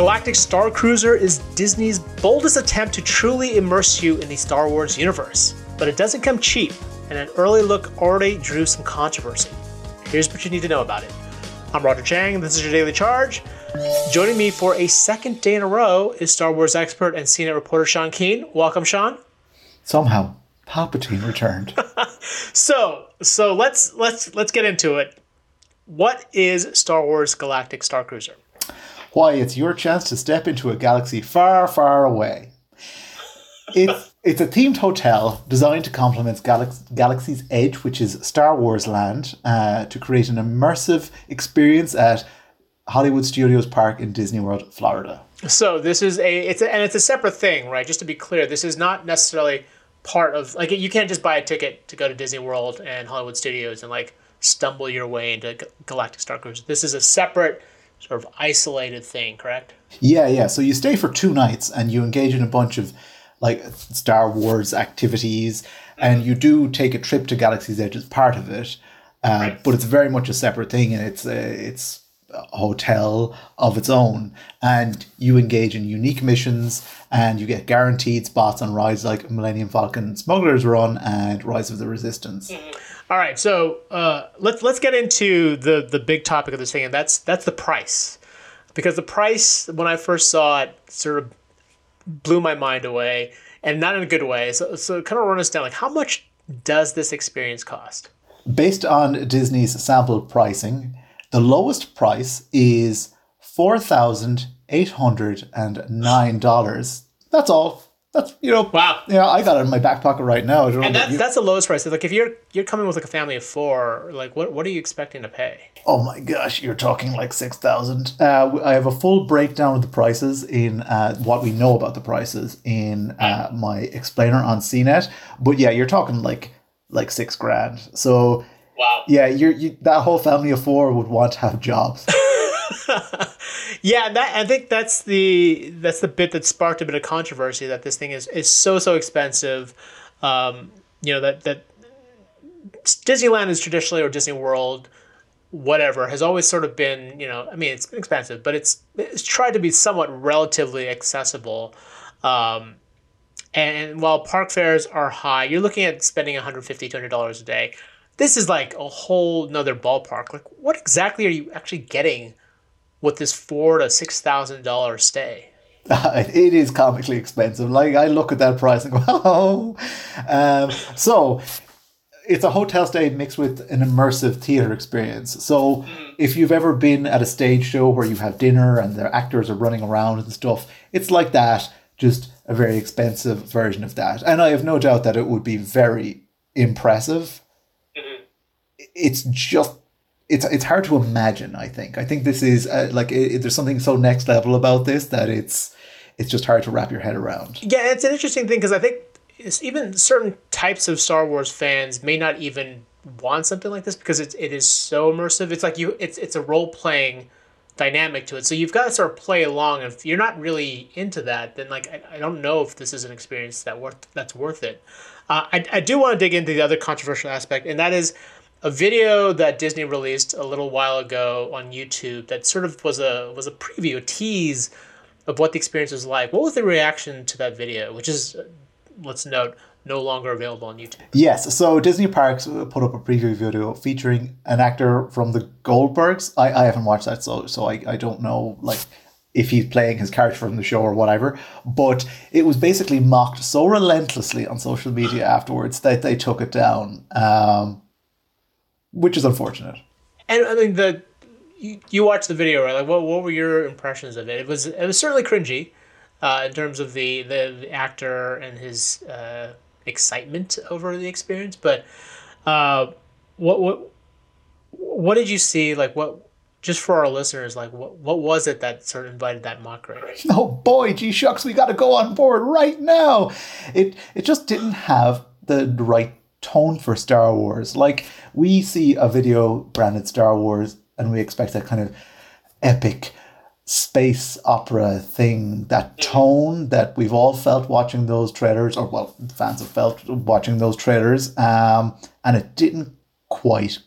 Galactic Starcruiser is Disney's boldest attempt to truly immerse you in the Star Wars universe. But it doesn't come cheap, and an early look already drew some controversy. Here's what you need to know about it. I'm Roger Cheng, and this is your Daily Charge. Joining me for a second day in a row is Star Wars expert and CNET reporter Sean Keane. Welcome, Sean. Somehow, Palpatine returned. so, so let's let's let's get into it. What is Star Wars Galactic Starcruiser? Why, it's your chance to step into a galaxy far, far away. It's it's a themed hotel designed to complement Galax- Galaxy's Edge, which is Star Wars land, uh, to create an immersive experience at Hollywood Studios Park in Disney World, Florida. So this is a it's a, and it's a separate thing, right? Just to be clear, this is not necessarily part of like you can't just buy a ticket to go to Disney World and Hollywood Studios and like stumble your way into Galactic Starcruiser. This is a separate sort of isolated thing, correct? Yeah, yeah. So you stay for two nights and you engage in a bunch of like Star Wars activities, and you do take a trip to Galaxy's Edge as part of it. Uh, right. But it's very much a separate thing, and it's a, it's a hotel of its own, and you engage in unique missions, and you get guaranteed spots on rides like Millennium Falcon, Smuggler's Run, and Rise of the Resistance. All right, so uh, let's let's get into the the big topic of this thing, and that's that's the price, because the price when I first saw it sort of blew my mind away, and not in a good way. So, so kind of run us down. Like, how much does this experience cost? Based on Disney's sample pricing, the lowest price is four thousand eight hundred and nine dollars. That's all that's you know wow yeah I got it in my back pocket right now. and that's, that's the lowest price. Like if you're you're coming with like a family of four, like what what are you expecting to pay? Oh my gosh, you're talking like six thousand. Uh, I have a full breakdown of the prices in uh, what we know about the prices in uh, my explainer on CNET. But yeah, you're talking like like six grand. So wow, yeah, you're you, that whole family of four would want to have jobs. yeah, that I think that's the that's the bit that sparked a bit of controversy that this thing is is so so expensive. Um, you know that that Disneyland is traditionally or Disney World, whatever, has always sort of been you know I mean it's expensive, but it's it's tried to be somewhat relatively accessible. Um, and while park fares are high, you're looking at spending 150 $200 a day. This is like a whole nother ballpark. Like, what exactly are you actually getting with this four to six thousand dollar stay. it is comically expensive. Like I look at that price and go, oh. Um, so it's a hotel stay mixed with an immersive theater experience. So mm. if you've ever been at a stage show where you have dinner and the actors are running around and stuff, it's like that, just a very expensive version of that. And I have no doubt that it would be very impressive. Mm-hmm. It's just it's it's hard to imagine. I think. I think this is uh, like it, it, there's something so next level about this that it's it's just hard to wrap your head around. Yeah, it's an interesting thing because I think even certain types of Star Wars fans may not even want something like this because it's it is so immersive. It's like you it's it's a role playing dynamic to it. So you've got to sort of play along. If you're not really into that, then like I, I don't know if this is an experience that worth that's worth it. Uh, I I do want to dig into the other controversial aspect, and that is a video that Disney released a little while ago on YouTube that sort of was a was a preview, a tease of what the experience was like. What was the reaction to that video? Which is, let's note, no longer available on YouTube. Yes, so Disney Parks put up a preview video featuring an actor from the Goldbergs. I, I haven't watched that, so so I, I don't know like if he's playing his character from the show or whatever. But it was basically mocked so relentlessly on social media afterwards that they took it down. Um, which is unfortunate. And I mean the you, you watched the video right? Like what what were your impressions of it? It was it was certainly cringy, uh, in terms of the, the, the actor and his uh, excitement over the experience. But uh, what what what did you see? Like what just for our listeners, like what what was it that sort of invited that mockery? Oh boy, gee shucks, we got to go on board right now. It it just didn't have the right tone for Star Wars. Like we see a video branded Star Wars and we expect that kind of epic space opera thing, that tone that we've all felt watching those trailers, or well, fans have felt watching those trailers, um, and it didn't quite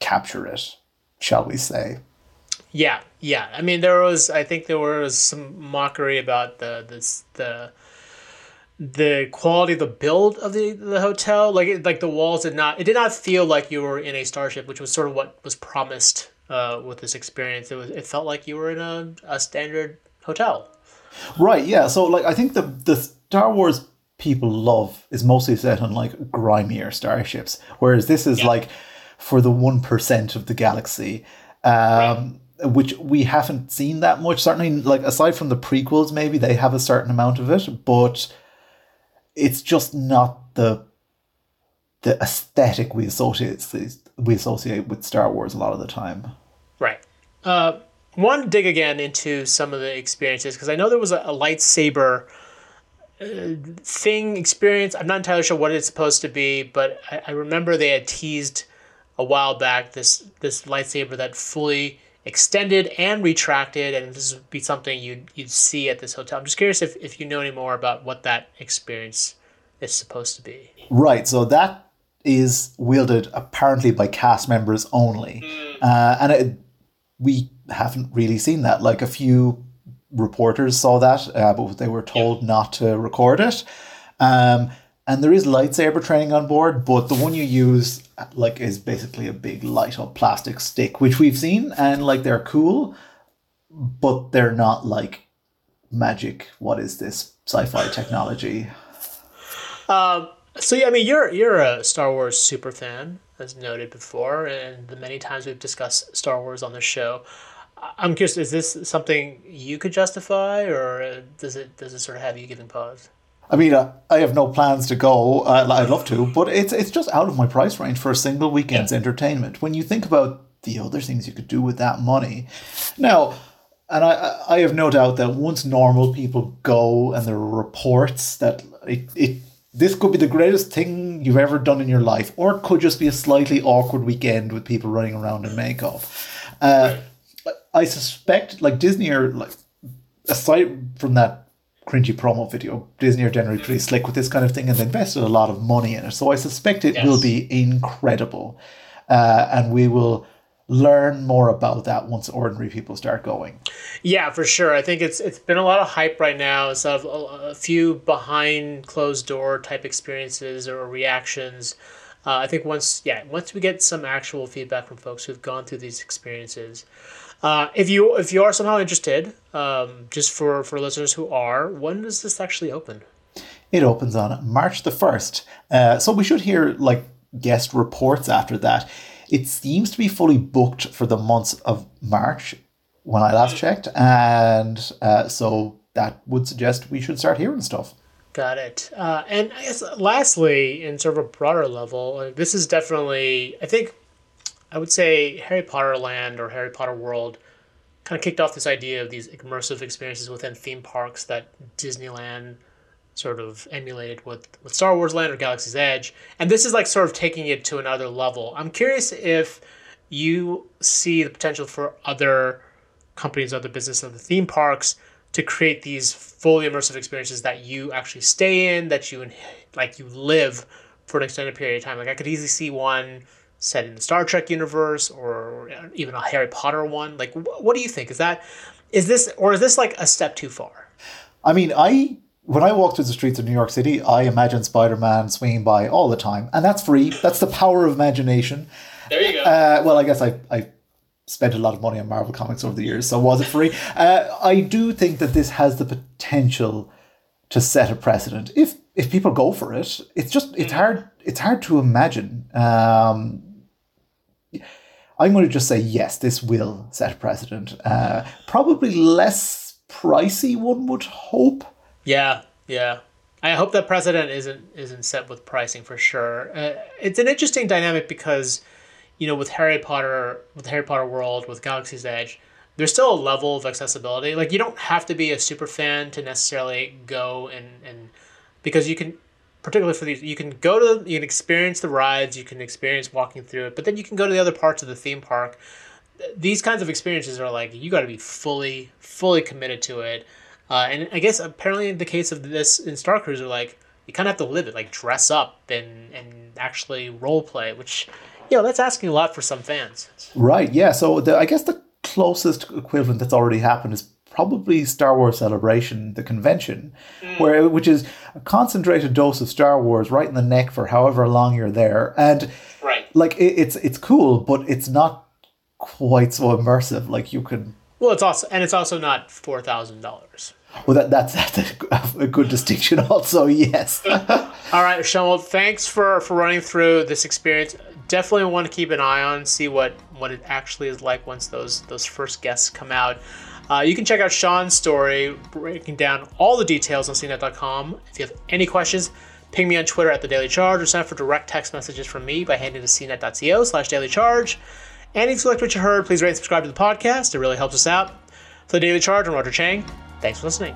capture it, shall we say. Yeah, yeah. I mean, there was. I think there was some mockery about the this the the quality of the build of the, the hotel. Like it, like the walls did not. It did not feel like you were in a starship, which was sort of what was promised uh, with this experience. It was. It felt like you were in a, a standard hotel. Right. Yeah. So like I think the the Star Wars people love is mostly set on like grimier starships, whereas this is Yeah. like for the one percent of the galaxy. Um, Which we haven't seen that much. Certainly, like aside from the prequels, maybe they have a certain amount of it, but it's just not the the aesthetic we associate we associate with Star Wars a lot of the time. Right. Uh, want to dig again into some of the experiences because I know there was a, a lightsaber uh, thing experience. I'm not entirely sure what it's supposed to be, but I, I remember they had teased a while back this this lightsaber that fully extended and retracted, and this would be something you'd you'd see at this hotel. I'm just curious if, if you know any more about what that experience is supposed to be. Right, so that is wielded apparently by cast members only, uh, and it, we haven't really seen that. Like a few reporters saw that, uh, but they were told not to record it. Um, and there is lightsaber training on board, but the one you use like is basically a big light up plastic stick, which we've seen, and like they're cool, but they're not like magic. What is this sci-fi technology? Um, so yeah, I mean you're you're a Star Wars super fan, as noted before, and the many times we've discussed Star Wars on the show. I'm curious, is this something you could justify, or does it does it sort of have you giving pause? I mean, uh, I have no plans to go. Uh, I'd love to, but it's it's just out of my price range for a single weekend's entertainment. When you think about the other things you could do with that money, now, and I I have no doubt that once normal people go and there are reports that it, it this could be the greatest thing you've ever done in your life, or it could just be a slightly awkward weekend with people running around in makeup. Uh, I suspect, like Disney are like aside from that cringy promo video, Disney are generally pretty slick with this kind of thing and they invested a lot of money in it. So I suspect it will be incredible. Uh, and we will learn more about that once ordinary people start going. Yeah, for sure. I think it's it's been a lot of hype right now. It's of a, a few behind closed door type experiences or reactions. Uh, I think once yeah once we get some actual feedback from folks who've gone through these experiences, uh, if you if you are somehow interested, um, just for for listeners who are, when does this actually open? It opens on March the 1st. Uh, so we should hear like guest reports after that. It seems to be fully booked for the months of March when I last checked. And uh, so that would suggest we should start hearing stuff. Got it. Uh, and I guess lastly, in sort of a broader level, uh, this is definitely, I think, I would say Harry Potter Land or Harry Potter World kind of kicked off this idea of these immersive experiences within theme parks that Disneyland sort of emulated with, with Star Wars Land or Galaxy's Edge. And this is like sort of taking it to another level. I'm curious if you see the potential for other companies, other businesses, other theme parks to create these fully immersive experiences that you actually stay in, that you like you live for an extended period of time. Like I could easily see one set in the Star Trek universe or even a Harry Potter one. Like wh- what do you think? Is that is this or is this like a step too far? I mean, I when I walk through the streets of New York City, I imagine Spider Man swinging by all the time, and that's free. That's the power of imagination. There you go. Uh, well, I guess I I spent a lot of money on Marvel comics over the years, so was it free? Uh, I do think that this has the potential to set a precedent if if people go for it. It's just it's hard it's hard to imagine. Um, I'm going to just say yes, this will set a precedent. Uh, probably less pricey, one would hope. Yeah, yeah. I hope that precedent isn't isn't set with pricing for sure. Uh, it's an interesting dynamic because, you know, with Harry Potter, with Harry Potter World, with Galaxy's Edge, there's still a level of accessibility. Like you don't have to be a super fan to necessarily go and and because you can, particularly for these, you can go to you can experience the rides, you can experience walking through it, but then you can go to the other parts of the theme park. These kinds of experiences are like you got to be fully fully committed to it. Uh, and I guess apparently in the case of this in Starcruiser, like you kind of have to live it, like dress up and and actually role play, which you know that's asking a lot for some fans. Right. Yeah. So the, I guess the closest equivalent that's already happened is probably Star Wars Celebration, the convention, mm. where which is a concentrated dose of Star Wars right in the neck for however long you're there, and Right. like it, it's it's cool, but it's not quite so immersive. Like you can. Well, it's also and it's also not four thousand dollars. Well, that, that's that's a, a good distinction. Also, yes. All right, Sean. Well, thanks for for running through this experience. Definitely want to keep an eye on, see what what it actually is like once those those first guests come out. Uh, you can check out Sean's story, breaking down all the details on CNET.com. If you have any questions, ping me on Twitter at the Daily Charge or up for direct text messages from me by heading to cnet.co slash daily charge. And if you liked what you heard, please rate and subscribe to the podcast. It really helps us out. For the Daily Charge, I'm Roger Cheng. Thanks for listening.